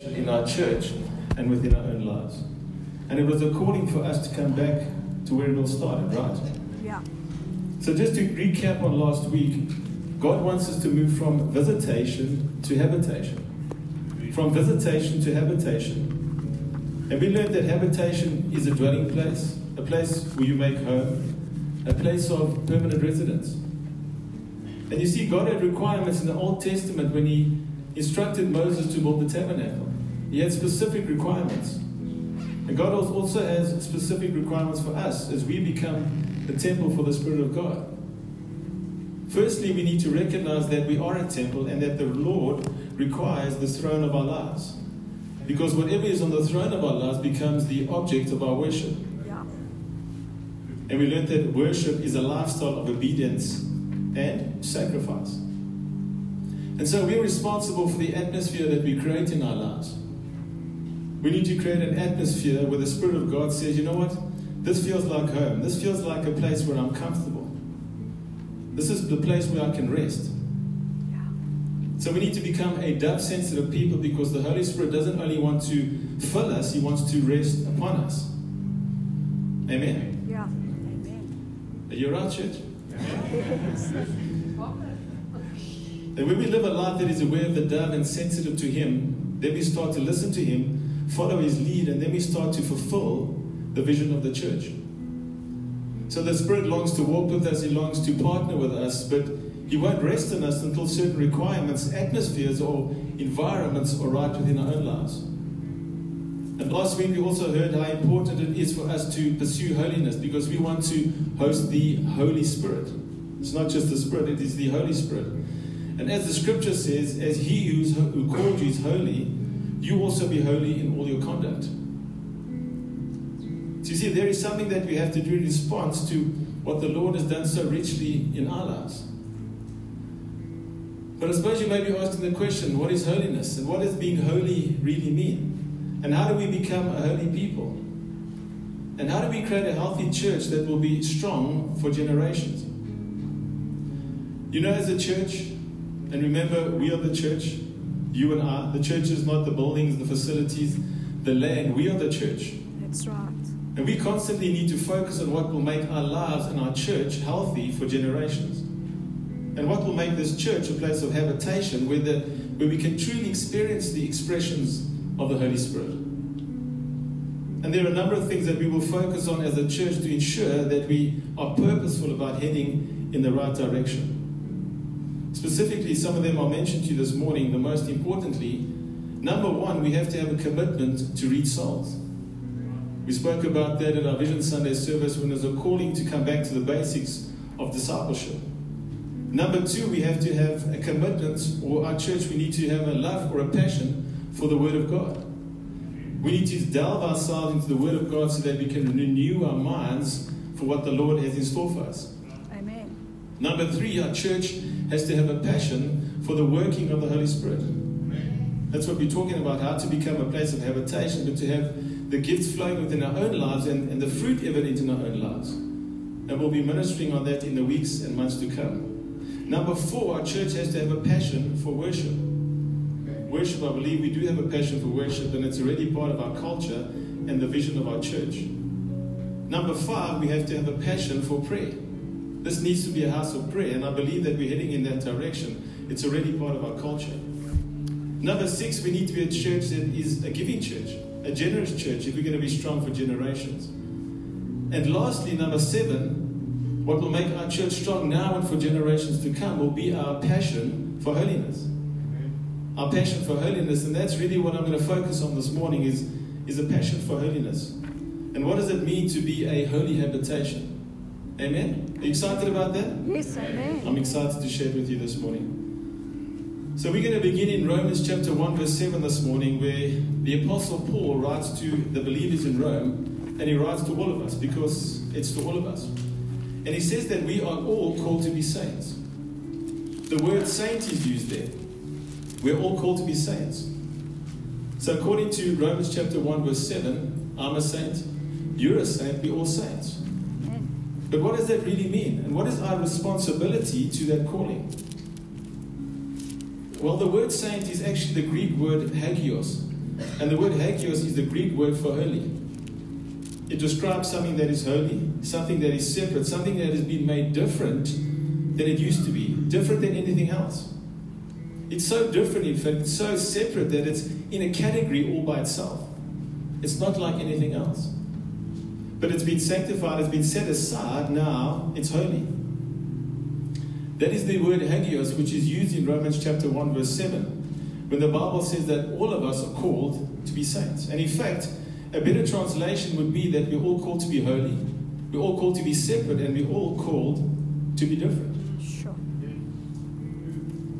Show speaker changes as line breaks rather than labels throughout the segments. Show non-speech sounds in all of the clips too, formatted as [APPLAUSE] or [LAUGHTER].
in our church and within our own lives. And it was a calling for us to come back to where it all started, right?
Yeah.
So, just to recap on last week, God wants us to move from visitation to habitation. From visitation to habitation. And we learned that habitation is a dwelling place, a place where you make home, a place of permanent residence. And you see, God had requirements in the Old Testament when He instructed Moses to build the tabernacle. He had specific requirements. And God also has specific requirements for us as we become the temple for the Spirit of God. Firstly, we need to recognize that we are a temple and that the Lord requires the throne of our lives. Because whatever is on the throne of our lives becomes the object of our worship.
Yeah.
And we learned that worship is a lifestyle of obedience and sacrifice. And so we're responsible for the atmosphere that we create in our lives. We need to create an atmosphere where the Spirit of God says, you know what? This feels like home. This feels like a place where I'm comfortable. This is the place where I can rest. So we need to become a dove sensitive people because the Holy Spirit doesn't only want to fill us, He wants to rest upon us. Amen.
Yeah. Amen.
Are you right, church? And when we live a life that is aware of the dove and sensitive to Him, then we start to listen to Him, follow His lead, and then we start to fulfill the vision of the church. So the Spirit longs to walk with us, He longs to partner with us, but He won't rest in us until certain requirements, atmospheres, or environments are right within our own lives. And last week we also heard how important it is for us to pursue holiness because we want to host the Holy Spirit. It's not just the Spirit, it is the Holy Spirit. And as the scripture says, as he who's, who called you is holy, you also be holy in all your conduct. So you see, there is something that we have to do in response to what the Lord has done so richly in our lives. But I suppose you may be asking the question what is holiness? And what does being holy really mean? And how do we become a holy people? And how do we create a healthy church that will be strong for generations? You know, as a church, and remember, we are the church, you and I. The church is not the buildings, the facilities, the land. We are the church.
That's right.
And we constantly need to focus on what will make our lives and our church healthy for generations. And what will make this church a place of habitation where, the, where we can truly experience the expressions of the Holy Spirit. And there are a number of things that we will focus on as a church to ensure that we are purposeful about heading in the right direction. Specifically, some of them I mentioned to you this morning. The most importantly, number one, we have to have a commitment to reach souls. We spoke about that at our Vision Sunday service when there's a calling to come back to the basics of discipleship. Number two, we have to have a commitment, or our church, we need to have a love or a passion for the Word of God. We need to delve ourselves into the Word of God so that we can renew our minds for what the Lord has in store for us.
Amen.
Number three, our church has to have a passion for the working of the Holy Spirit. That's what we're talking about how to become a place of habitation, but to have the gifts flowing within our own lives and, and the fruit evident in our own lives. And we'll be ministering on that in the weeks and months to come. Number four, our church has to have a passion for worship. Worship, I believe we do have a passion for worship, and it's already part of our culture and the vision of our church. Number five, we have to have a passion for prayer. This needs to be a house of prayer, and I believe that we're heading in that direction. It's already part of our culture. Number six, we need to be a church that is a giving church, a generous church, if we're going to be strong for generations. And lastly, number seven, what will make our church strong now and for generations to come will be our passion for holiness. Our passion for holiness, and that's really what I'm going to focus on this morning is, is a passion for holiness. And what does it mean to be a holy habitation? Amen? Are you excited about that?
Yes, amen.
I'm excited to share it with you this morning. So we're going to begin in Romans chapter 1, verse 7 this morning, where the Apostle Paul writes to the believers in Rome, and he writes to all of us because it's to all of us. And he says that we are all called to be saints. The word saint is used there. We're all called to be saints. So according to Romans chapter 1, verse 7, I'm a saint, you're a saint, we're all saints. But what does that really mean? And what is our responsibility to that calling? Well, the word saint is actually the Greek word hagios. And the word hagios is the Greek word for holy. It describes something that is holy, something that is separate, something that has been made different than it used to be, different than anything else. It's so different, in fact, it's so separate that it's in a category all by itself. It's not like anything else. But it's been sanctified, it's been set aside, now it's holy. That is the word hagios, which is used in Romans chapter 1, verse 7, when the Bible says that all of us are called to be saints. And in fact, a better translation would be that we're all called to be holy, we're all called to be separate, and we're all called to be different.
Sure.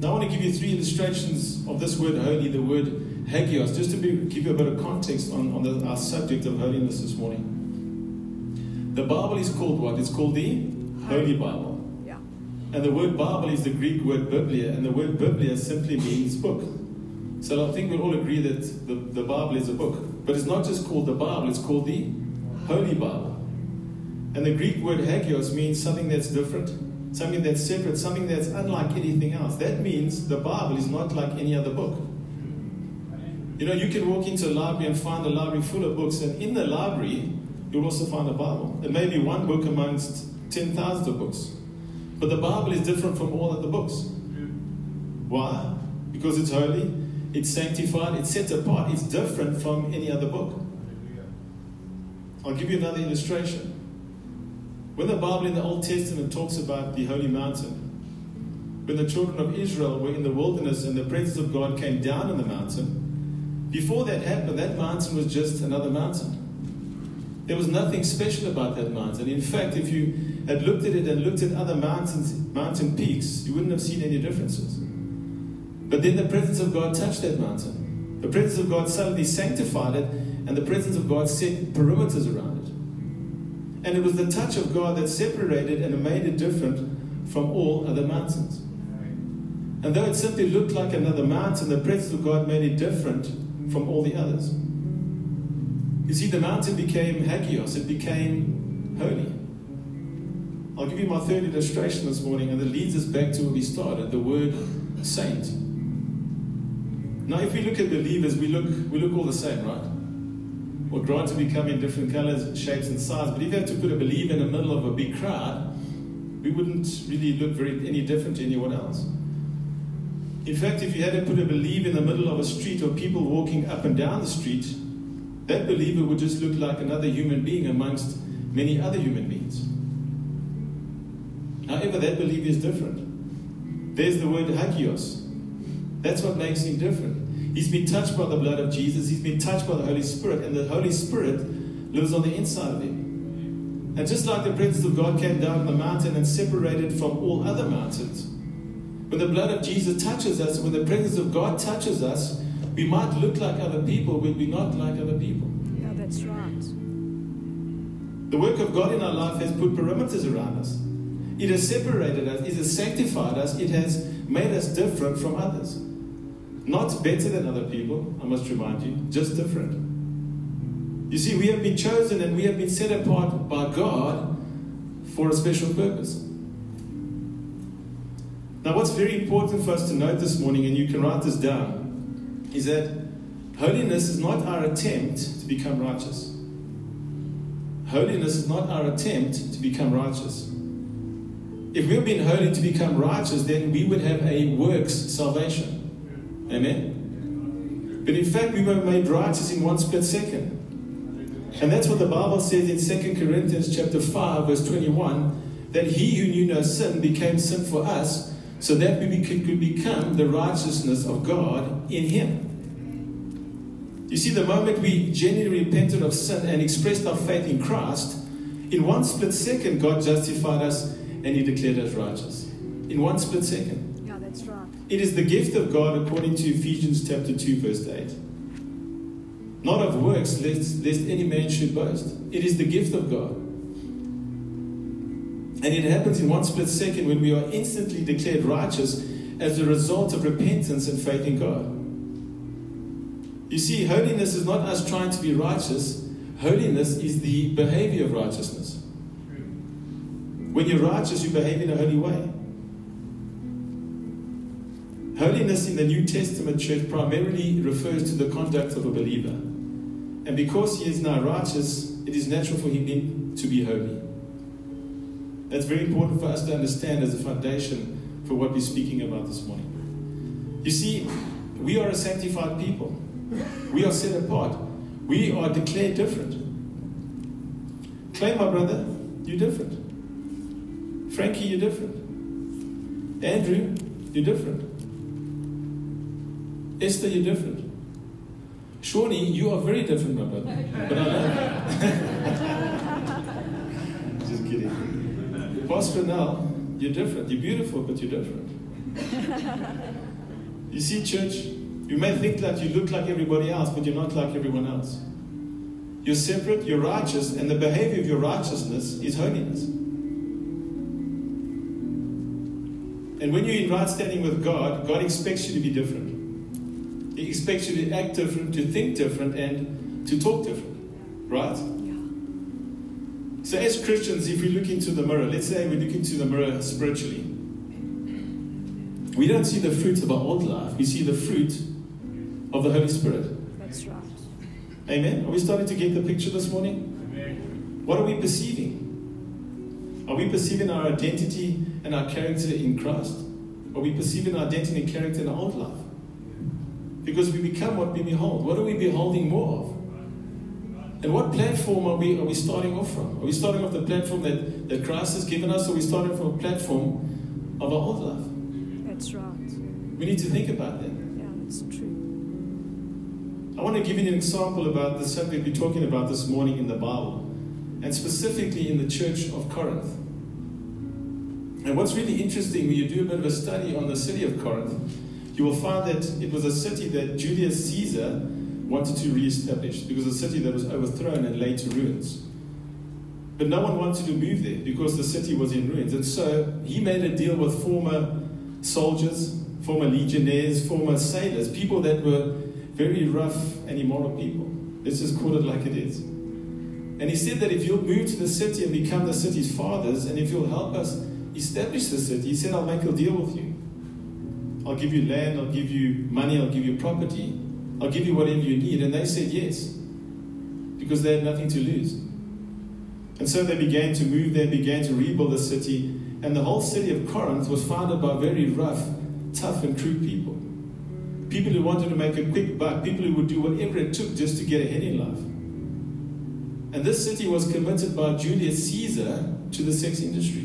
Now, I want to give you three illustrations of this word holy, the word hagios, just to be, give you a bit of context on, on the, our subject of holiness this morning. The Bible is called what? It's called the Holy Bible.
Yeah.
And the word Bible is the Greek word biblia, and the word biblia simply means book. So I think we'll all agree that the, the Bible is a book. But it's not just called the Bible, it's called the Holy Bible. And the Greek word hagios means something that's different, something that's separate, something that's unlike anything else. That means the Bible is not like any other book. You know, you can walk into a library and find a library full of books, and in the library, you'll also find a Bible. It may be one book amongst 10,000 of books. But the Bible is different from all other books. Why? Because it's holy, it's sanctified, it's set apart, it's different from any other book. I'll give you another illustration. When the Bible in the Old Testament talks about the holy mountain, when the children of Israel were in the wilderness and the presence of God came down on the mountain, before that happened, that mountain was just another mountain. There was nothing special about that mountain. In fact, if you had looked at it and looked at other mountains, mountain peaks, you wouldn't have seen any differences. But then the presence of God touched that mountain. The presence of God suddenly sanctified it, and the presence of God set perimeters around it. And it was the touch of God that separated and made it different from all other mountains. And though it simply looked like another mountain, the presence of God made it different from all the others. You see, the mountain became hagios, it became holy. I'll give you my third illustration this morning, and it leads us back to where we started the word saint. Now, if we look at believers, we look, we look all the same, right? Well, granted, we come in different colors, shapes, and sizes, but if you had to put a believer in the middle of a big crowd, we wouldn't really look very any different to anyone else. In fact, if you had to put a believer in the middle of a street of people walking up and down the street, that believer would just look like another human being amongst many other human beings. However, that believer is different. There's the word hagios. That's what makes him different. He's been touched by the blood of Jesus, he's been touched by the Holy Spirit, and the Holy Spirit lives on the inside of him. And just like the presence of God came down the mountain and separated from all other mountains, when the blood of Jesus touches us, when the presence of God touches us, we might look like other people, but we're not like other people.
Yeah, that's right.
The work of God in our life has put perimeters around us. It has separated us, it has sanctified us, it has made us different from others. Not better than other people, I must remind you, just different. You see, we have been chosen and we have been set apart by God for a special purpose. Now, what's very important for us to note this morning, and you can write this down, is that holiness is not our attempt to become righteous. Holiness is not our attempt to become righteous. If we've been holy to become righteous, then we would have a works salvation. Amen? But in fact, we were made righteous in one split second. And that's what the Bible says in 2 Corinthians chapter 5, verse 21, that he who knew no sin became sin for us, so that we could become the righteousness of God in him. You see, the moment we genuinely repented of sin and expressed our faith in Christ, in one split second, God justified us and He declared us righteous. In one split second.
Yeah, that's right.
It is the gift of God according to Ephesians chapter 2, verse 8. Not of works, lest, lest any man should boast. It is the gift of God. And it happens in one split second when we are instantly declared righteous as a result of repentance and faith in God. You see, holiness is not us trying to be righteous, holiness is the behavior of righteousness. When you're righteous, you behave in a holy way. Holiness in the New Testament church primarily refers to the conduct of a believer. And because he is now righteous, it is natural for him to be holy. That's very important for us to understand as a foundation for what we're speaking about this morning. You see, we are a sanctified people, we are set apart, we are declared different. Claim, my brother, you're different. Frankie, you're different. Andrew, you're different. Esther, you're different. Shawnee, you are very different, my brother. But I love you. [LAUGHS] Pastor now, you're different. You're beautiful, but you're different. [LAUGHS] You see, church, you may think that you look like everybody else, but you're not like everyone else. You're separate, you're righteous, and the behavior of your righteousness is holiness. And when you're in right standing with God, God expects you to be different. He expects you to act different, to think different, and to talk different. Right?
Yeah.
So, as Christians, if we look into the mirror, let's say we look into the mirror spiritually, we don't see the fruit of our old life, we see the fruit of the Holy Spirit.
That's right.
Amen? Are we starting to get the picture this morning? What are we perceiving? Are we perceiving our identity and our character in Christ? Are we perceiving our identity and character in our old life? Because we become what we behold. What are we beholding more of? And what platform are we, are we starting off from? Are we starting off the platform that, that Christ has given us, or are we starting from a platform of our old life?
That's right.
We need to think about that.
Yeah, that's true.
I want to give you an example about the subject we're talking about this morning in the Bible, and specifically in the church of Corinth. And what's really interesting when you do a bit of a study on the city of Corinth, you will find that it was a city that Julius Caesar wanted to re-establish. because a city that was overthrown and laid to ruins. But no one wanted to move there because the city was in ruins. And so he made a deal with former soldiers, former legionnaires, former sailors, people that were very rough and immoral people. Let's just call it like it is. And he said that if you'll move to the city and become the city's fathers, and if you'll help us establish the city, he said, I'll make a deal with you. I'll give you land, I'll give you money, I'll give you property, I'll give you whatever you need. And they said yes, because they had nothing to lose. And so they began to move there, began to rebuild the city, and the whole city of Corinth was founded by very rough, tough, and crude people. People who wanted to make a quick buck, people who would do whatever it took just to get ahead in life. And this city was committed by Julius Caesar to the sex industry.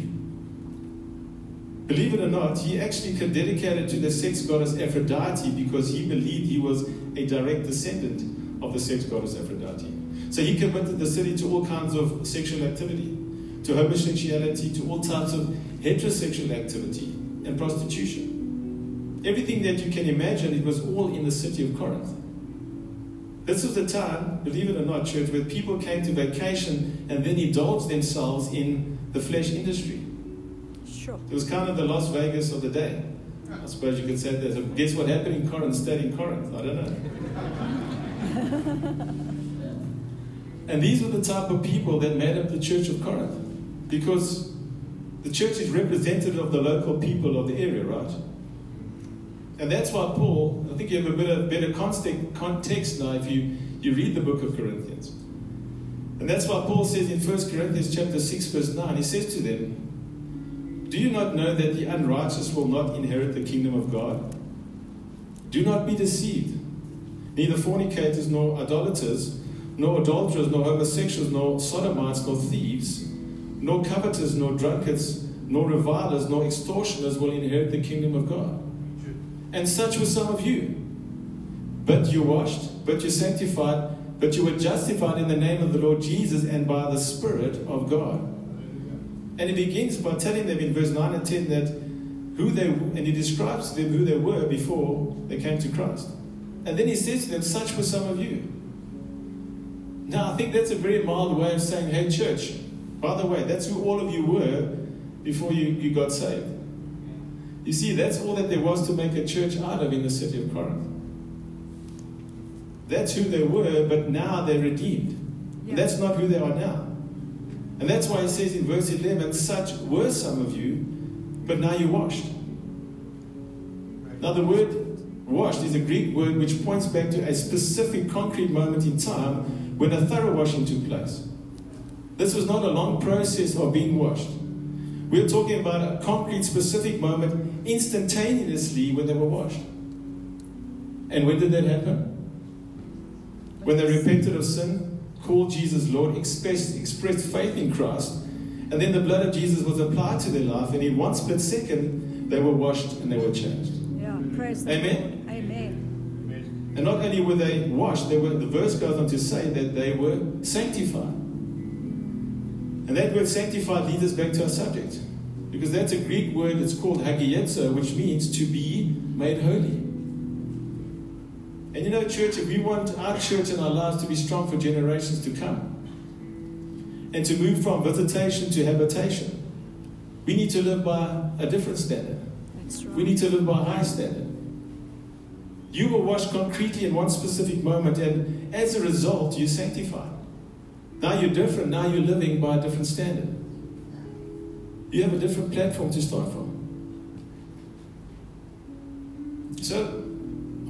Believe it or not, he actually dedicated it to the sex goddess Aphrodite because he believed he was a direct descendant of the sex goddess Aphrodite. So he committed the city to all kinds of sexual activity, to homosexuality, to all types of heterosexual activity and prostitution. Everything that you can imagine, it was all in the city of Corinth. This was the time, believe it or not, church, where people came to vacation and then indulged themselves in the flesh industry.
Sure.
It was kind of the Las Vegas of the day. I suppose you could say that. So guess what happened in Corinth stayed in Corinth? I don't know. [LAUGHS] and these were the type of people that made up the church of Corinth. Because the church is representative of the local people of the area, right? And that's why Paul, I think you have a better, better context, context now if you, you read the book of Corinthians. And that's why Paul says in 1 Corinthians chapter 6, verse 9, he says to them, do you not know that the unrighteous will not inherit the kingdom of God? Do not be deceived. Neither fornicators, nor idolaters, nor adulterers, nor homosexuals, nor sodomites, nor thieves, nor covetous, nor drunkards, nor revilers, nor extortioners will inherit the kingdom of God. And such were some of you. But you washed, but you sanctified, but you were justified in the name of the Lord Jesus and by the Spirit of God. And he begins by telling them in verse 9 and 10 that who they and he describes to them who they were before they came to Christ. And then he says to them, Such were some of you. Now I think that's a very mild way of saying, Hey church, by the way, that's who all of you were before you, you got saved. You see, that's all that there was to make a church out of in the city of Corinth. That's who they were, but now they're redeemed.
Yeah.
That's not who they are now. And that's why he says in verse 11, such were some of you, but now you're washed. Now, the word washed is a Greek word which points back to a specific concrete moment in time when a thorough washing took place. This was not a long process of being washed. We're talking about a concrete, specific moment instantaneously when they were washed. And when did that happen? When they repented of sin, called Jesus Lord, expressed, expressed faith in Christ, and then the blood of Jesus was applied to their life, and in one split second, they were washed and they were changed.
Yeah. Praise
Amen.
Amen.
And not only were they washed, they were, the verse goes on to say that they were sanctified. And that word sanctified leads us back to our subject. Because that's a Greek word that's called hagiazo, which means to be made holy. And you know, church, if we want our church and our lives to be strong for generations to come, and to move from visitation to habitation, we need to live by a different standard.
Right.
We need to live by a high standard. You were washed concretely in one specific moment, and as a result, you're sanctified. Now you're different. Now you're living by a different standard. You have a different platform to start from. So,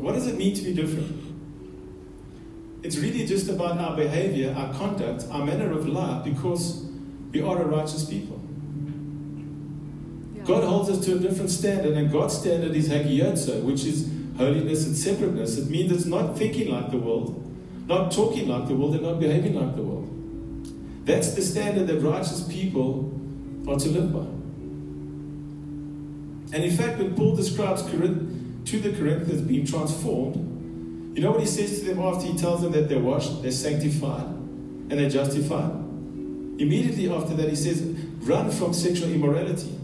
what does it mean to be different? It's really just about our behavior, our conduct, our manner of life, because we are a righteous people.
Yeah.
God holds us to a different standard, and God's standard is hagiazo, which is holiness and separateness. It means it's not thinking like the world, not talking like the world, and not behaving like the world. That's the standard that righteous people are to live by. And in fact, when Paul describes Corinth, to the Corinthians being transformed, you know what he says to them after he tells them that they're washed, they're sanctified, and they're justified? Immediately after that, he says, run from sexual immorality,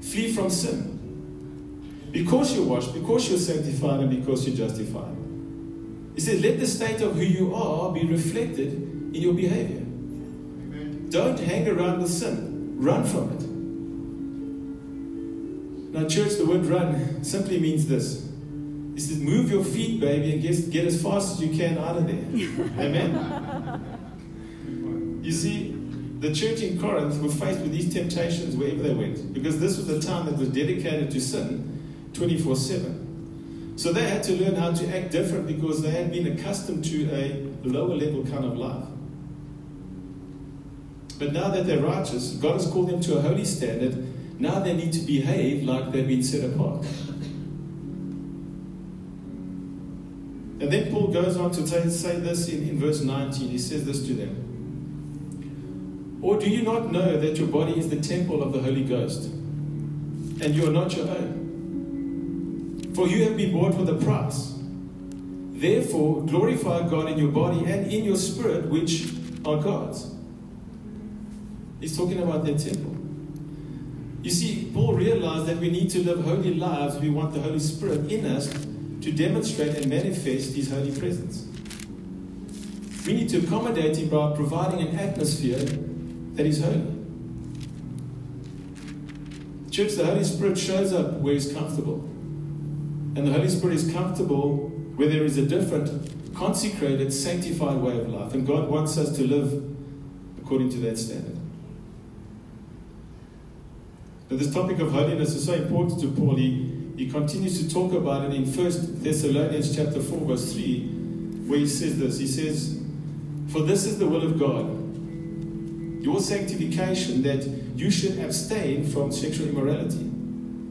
flee from sin. Because you're washed, because you're sanctified, and because you're justified. He says, let the state of who you are be reflected in your behavior. Don't hang around with sin, run from it. Now, church, the word run simply means this. It says, move your feet, baby, and get, get as fast as you can out of there. [LAUGHS] Amen? You see, the church in Corinth were faced with these temptations wherever they went, because this was a town that was dedicated to sin 24 7. So they had to learn how to act different because they had been accustomed to a lower level kind of life. But now that they're righteous, God has called them to a holy standard. Now they need to behave like they've been set apart. And then Paul goes on to say, this in, in verse 19. He says this to them. Or do you not know that your body is the temple of the Holy Ghost, and you are not your own? For you have been bought with a price. Therefore, glorify God in your body and in your spirit, which are God's. He's talking about their temple. You see, Paul realized that we need to live holy lives. We want the Holy Spirit in us to demonstrate and manifest His holy presence. We need to accommodate Him by providing an atmosphere that is holy. Church, the Holy Spirit shows up where He's comfortable. And the Holy Spirit is comfortable where there is a different, consecrated, sanctified way of life. And God wants us to live according to that standard. Now, this topic of holiness is so important to Paul. He, he continues to talk about it in 1 Thessalonians chapter 4, verse 3, where he says this. He says, For this is the will of God, your sanctification, that you should abstain from sexual immorality.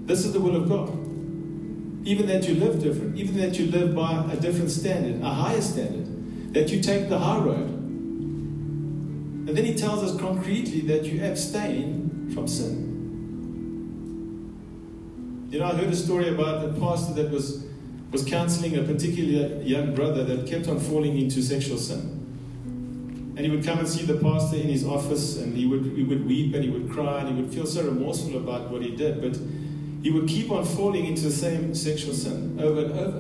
This is the will of God. Even that you live different, even that you live by a different standard, a higher standard, that you take the high road. And then he tells us concretely that you abstain from sin. You know, I heard a story about a pastor that was, was counseling a particular young brother that kept on falling into sexual sin. And he would come and see the pastor in his office and he would, he would weep and he would cry and he would feel so remorseful about what he did. But he would keep on falling into the same sexual sin over and over.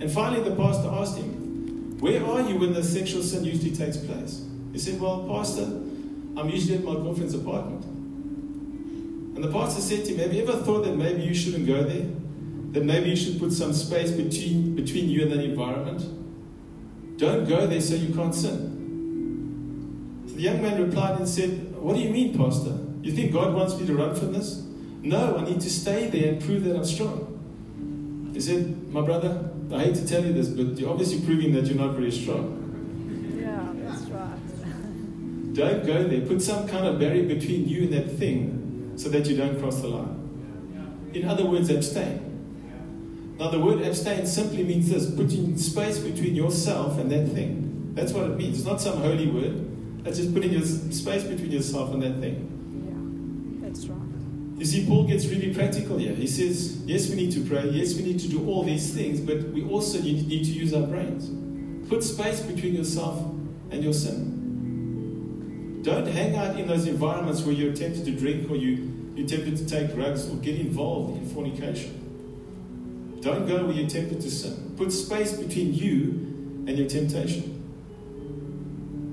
And finally, the pastor asked him, Where are you when the sexual sin usually takes place? He said, Well, Pastor, I'm usually at my girlfriend's apartment. And the pastor said to him, Have you ever thought that maybe you shouldn't go there? That maybe you should put some space between, between you and that environment? Don't go there so you can't sin. So the young man replied and said, What do you mean, Pastor? You think God wants me to run from this? No, I need to stay there and prove that I'm strong. He said, My brother, I hate to tell you this, but you're obviously proving that you're not very strong.
Yeah, that's right.
Don't go there. Put some kind of barrier between you and that thing so that you don't cross the line. In other words, abstain. Now, the word abstain simply means this putting space between yourself and that thing. That's what it means. It's not some holy word, it's just putting your space between yourself and that thing.
Yeah, that's right.
You see, Paul gets really practical here. He says, yes, we need to pray, yes, we need to do all these things, but we also need, need to use our brains. Put space between yourself and your sin. Don't hang out in those environments where you're tempted to drink or you, you're tempted to take drugs or get involved in fornication. Don't go where you're tempted to sin. Put space between you and your temptation.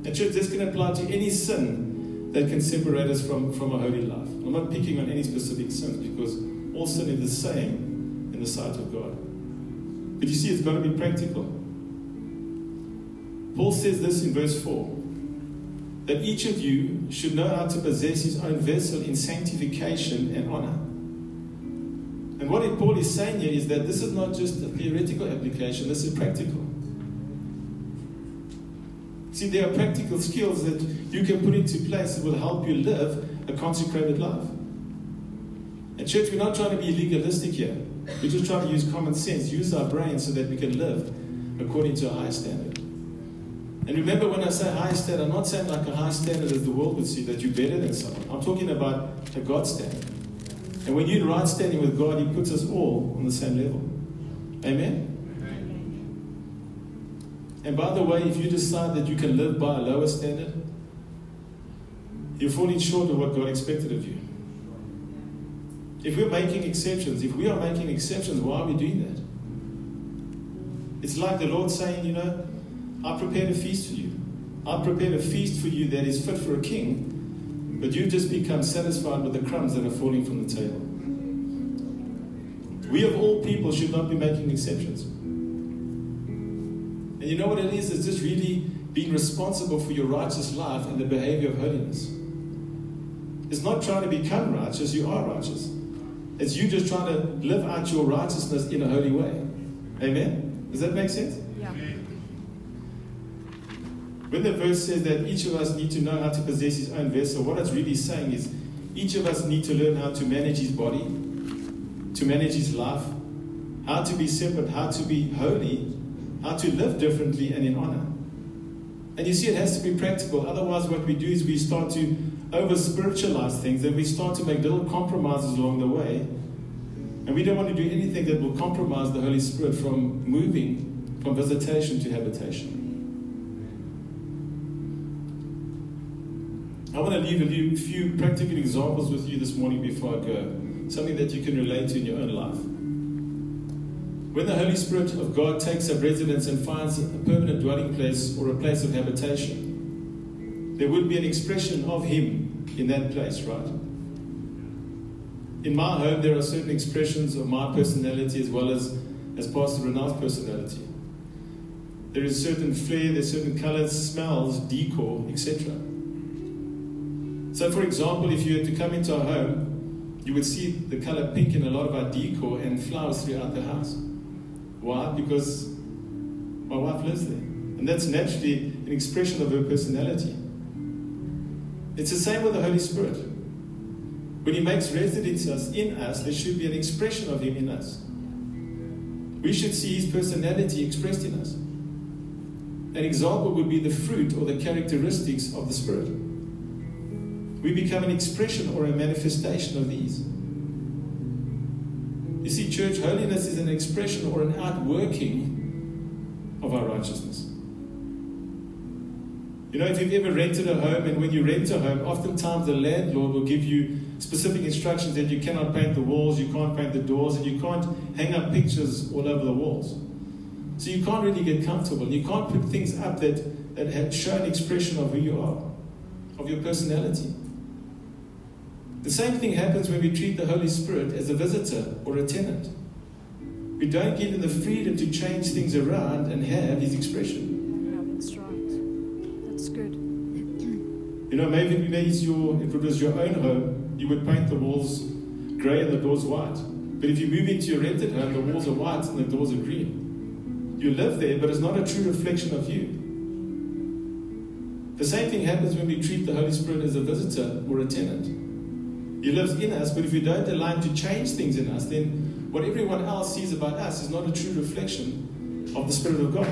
And church, this can apply to any sin that can separate us from, from a holy life. I'm not picking on any specific sins because all sin is the same in the sight of God. But you see, it's got to be practical. Paul says this in verse 4 that each of you should know how to possess his own vessel in sanctification and honor. And what Paul is saying here is that this is not just a theoretical application, this is practical. See, there are practical skills that you can put into place that will help you live a consecrated life. And, church, we're not trying to be legalistic here. We're just trying to use common sense, use our brains so that we can live according to a high standard. And remember, when I say high standard, I'm not saying like a high standard as the world would see that you're better than someone. I'm talking about a God standard. And when you're in right standing with God, He puts us all on the same level. Amen? And by the way, if you decide that you can live by a lower standard, you're falling short of what God expected of you. If we're making exceptions, if we are making exceptions, why are we doing that? It's like the Lord saying, you know, I prepared a feast for you. I prepared a feast for you that is fit for a king, but you've just become satisfied with the crumbs that are falling from the table. We of all people should not be making exceptions. And you know what it is? It's just really being responsible for your righteous life and the behavior of holiness. It's not trying to become righteous, you are righteous. It's you just trying to live out your righteousness in a holy way. Amen? Does that make sense? When the verse says that each of us need to know how to possess his own vessel, what it's really saying is each of us need to learn how to manage his body, to manage his life, how to be separate, how to be holy, how to live differently and in honor. And you see, it has to be practical. Otherwise, what we do is we start to over spiritualize things and we start to make little compromises along the way. And we don't want to do anything that will compromise the Holy Spirit from moving from visitation to habitation. I want to leave a few practical examples with you this morning before I go. Something that you can relate to in your own life. When the Holy Spirit of God takes up residence and finds a permanent dwelling place or a place of habitation, there would be an expression of Him in that place, right? In my home, there are certain expressions of my personality as well as, as Pastor Renald's personality. There is certain flair, there's certain colors, smells, decor, etc. So, for example, if you had to come into our home, you would see the color pink in a lot of our decor and flowers throughout the house. Why? Because my wife lives there. And that's naturally an expression of her personality. It's the same with the Holy Spirit. When He makes residence in us, there should be an expression of Him in us. We should see His personality expressed in us. An example would be the fruit or the characteristics of the Spirit. We become an expression or a manifestation of these. You see, church holiness is an expression or an outworking of our righteousness. You know, if you've ever rented a home, and when you rent a home, oftentimes the landlord will give you specific instructions that you cannot paint the walls, you can't paint the doors, and you can't hang up pictures all over the walls. So you can't really get comfortable. You can't put things up that, that show an expression of who you are, of your personality. The same thing happens when we treat the Holy Spirit as a visitor or a tenant. We don't give him the freedom to change things around and have his expression.
Yeah, that's right. That's good.
You know, maybe maybe it's your if it was your own home, you would paint the walls grey and the doors white. But if you move into your rented home, the walls are white and the doors are green. You live there, but it's not a true reflection of you. The same thing happens when we treat the Holy Spirit as a visitor or a tenant. He lives in us, but if we don't Him to change things in us, then what everyone else sees about us is not a true reflection of the Spirit of God.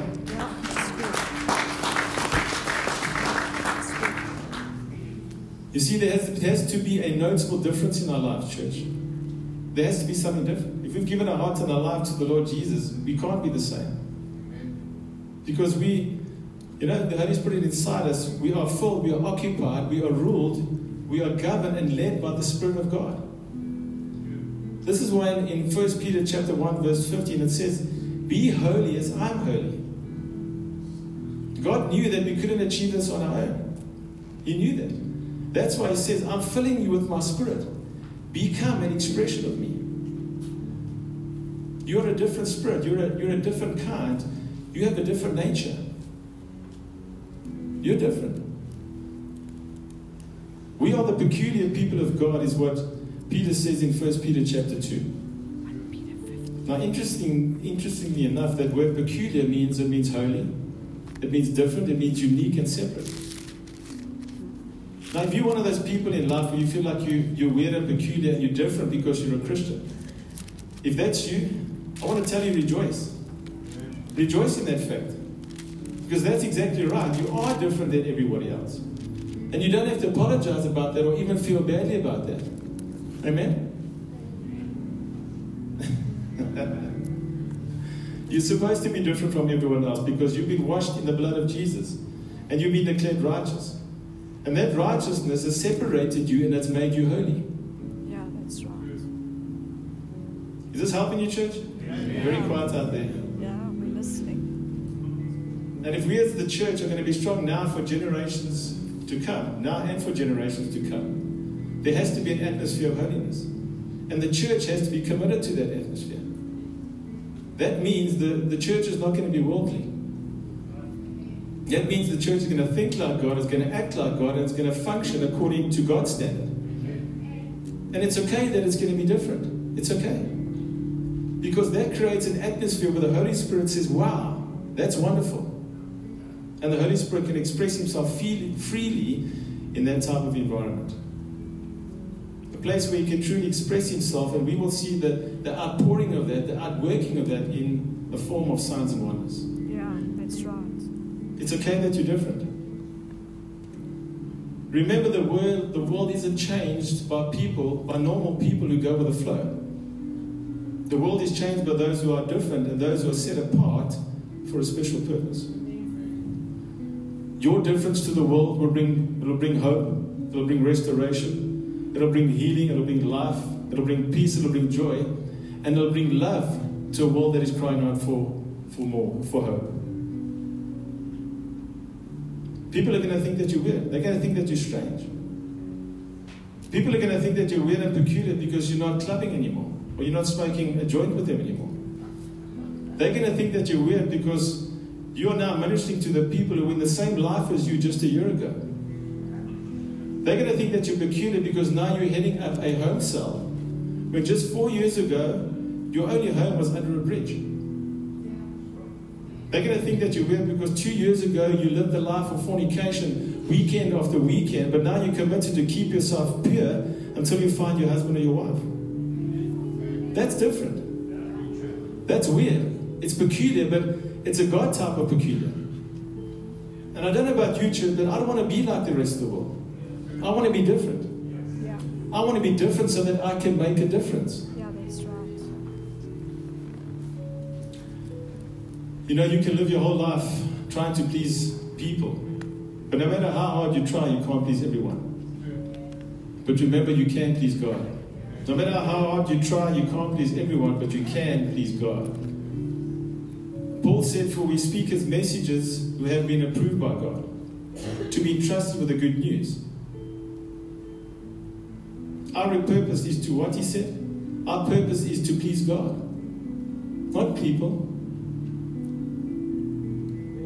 You see, there has, there has to be a noticeable difference in our lives, church. There has to be something different. If we've given our heart and our life to the Lord Jesus, we can't be the same. Because we, you know, the Holy Spirit inside us, we are full, we are occupied, we are ruled, we are governed and led by the Spirit of God. This is why in, in 1 Peter chapter 1, verse 15, it says, Be holy as I'm holy. God knew that we couldn't achieve this on our own. He knew that. That's why he says, I'm filling you with my spirit. Become an expression of me. You're a different spirit. You're a, you're a different kind. You have a different nature. You're different. We are the peculiar people of God, is what Peter says in 1 Peter chapter 2. Now, interesting, interestingly enough, that word peculiar means it means holy, it means different, it means unique and separate. Now, if you're one of those people in life where you feel like you, you're weird and peculiar and you're different because you're a Christian, if that's you, I want to tell you rejoice. Rejoice in that fact. Because that's exactly right. You are different than everybody else. And you don't have to apologize about that or even feel badly about that. Amen? [LAUGHS] You're supposed to be different from everyone else because you've been washed in the blood of Jesus and you've been declared righteous. And that righteousness has separated you and has made you holy.
Yeah, that's right.
Is this helping you, church? Very quiet out there.
Yeah, we're listening.
And if we as the church are going to be strong now for generations to come, now and for generations to come, there has to be an atmosphere of holiness. And the church has to be committed to that atmosphere. That means the, the church is not going to be worldly. That means the church is going to think like God, is going to act like God, and it's going to function according to God's standard. And it's okay that it's going to be different. It's okay. Because that creates an atmosphere where the Holy Spirit says, wow, that's wonderful. And the Holy Spirit can express himself freely in that type of environment. A place where he can truly express himself, and we will see the, the outpouring of that, the outworking of that in the form of signs and wonders.
Yeah, that's right.
It's okay that you're different. Remember, the world, the world isn't changed by people, by normal people who go with the flow. The world is changed by those who are different and those who are set apart for a special purpose. Your difference to the world will bring, it'll bring hope, it'll bring restoration, it'll bring healing, it'll bring life, it'll bring peace, it'll bring joy, and it'll bring love to a world that is crying out for, for more, for hope. People are going to think that you're weird. They're going to think that you're strange. People are going to think that you're weird and peculiar because you're not clubbing anymore or you're not smoking a joint with them anymore. They're going to think that you're weird because you're now ministering to the people who were in the same life as you just a year ago. They're going to think that you're peculiar because now you're heading up a home cell when just four years ago your only home was under a bridge. They're going to think that you're weird because two years ago you lived the life of fornication weekend after weekend, but now you're committed to keep yourself pure until you find your husband or your wife. That's different. That's weird. It's peculiar, but it's a God type of peculiar. And I don't know about you, church, but I don't want to be like the rest of the world. I want to be different.
Yeah,
I want to be different so that I can make a difference.
yeah, that's right.
You know, you can live your whole life trying to please people. But no matter how hard you try, you can't please everyone. But remember, you can please God. No matter how hard you try, you can't please everyone, but you can please God. Paul said, For we speak as messengers who have been approved by God, to be trusted with the good news. Our purpose is to what he said? Our purpose is to please God, not people.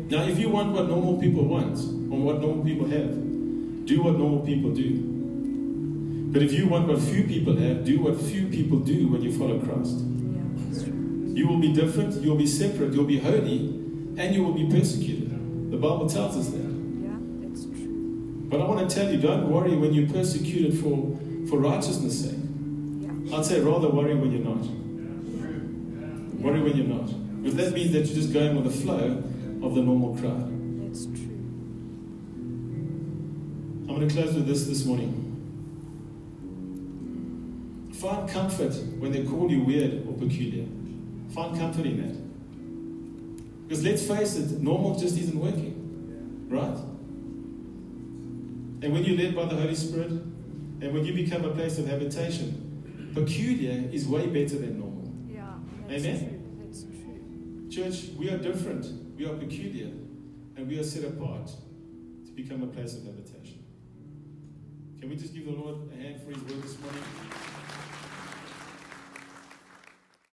Now, if you want what normal people want, or what normal people have, do what normal people do. But if you want what few people have, do what few people do when you follow Christ.
Yeah, that's.
You will be different, you'll be separate, you'll be holy, and you will be persecuted. The Bible tells us that.
Yeah, it's true.
But I want to tell you, don't worry when you're persecuted for, for righteousness' sake.
Yeah.
I'd say rather worry when you're not. Worry when you're not. If that means that you're just going with the flow of the normal crowd.
It's true.
I'm going to close with this this morning. Find comfort when they call you weird or peculiar. Find comfort in that. Because let's face it, normal just isn't working. Right? And when you're led by the Holy Spirit, and when you become a place of habitation, peculiar is way better than normal.
Yeah,
Amen.
true.
Church, we are different, we are peculiar, and we are set apart to become a place of habitation. Can we just give the Lord a hand for his word this morning?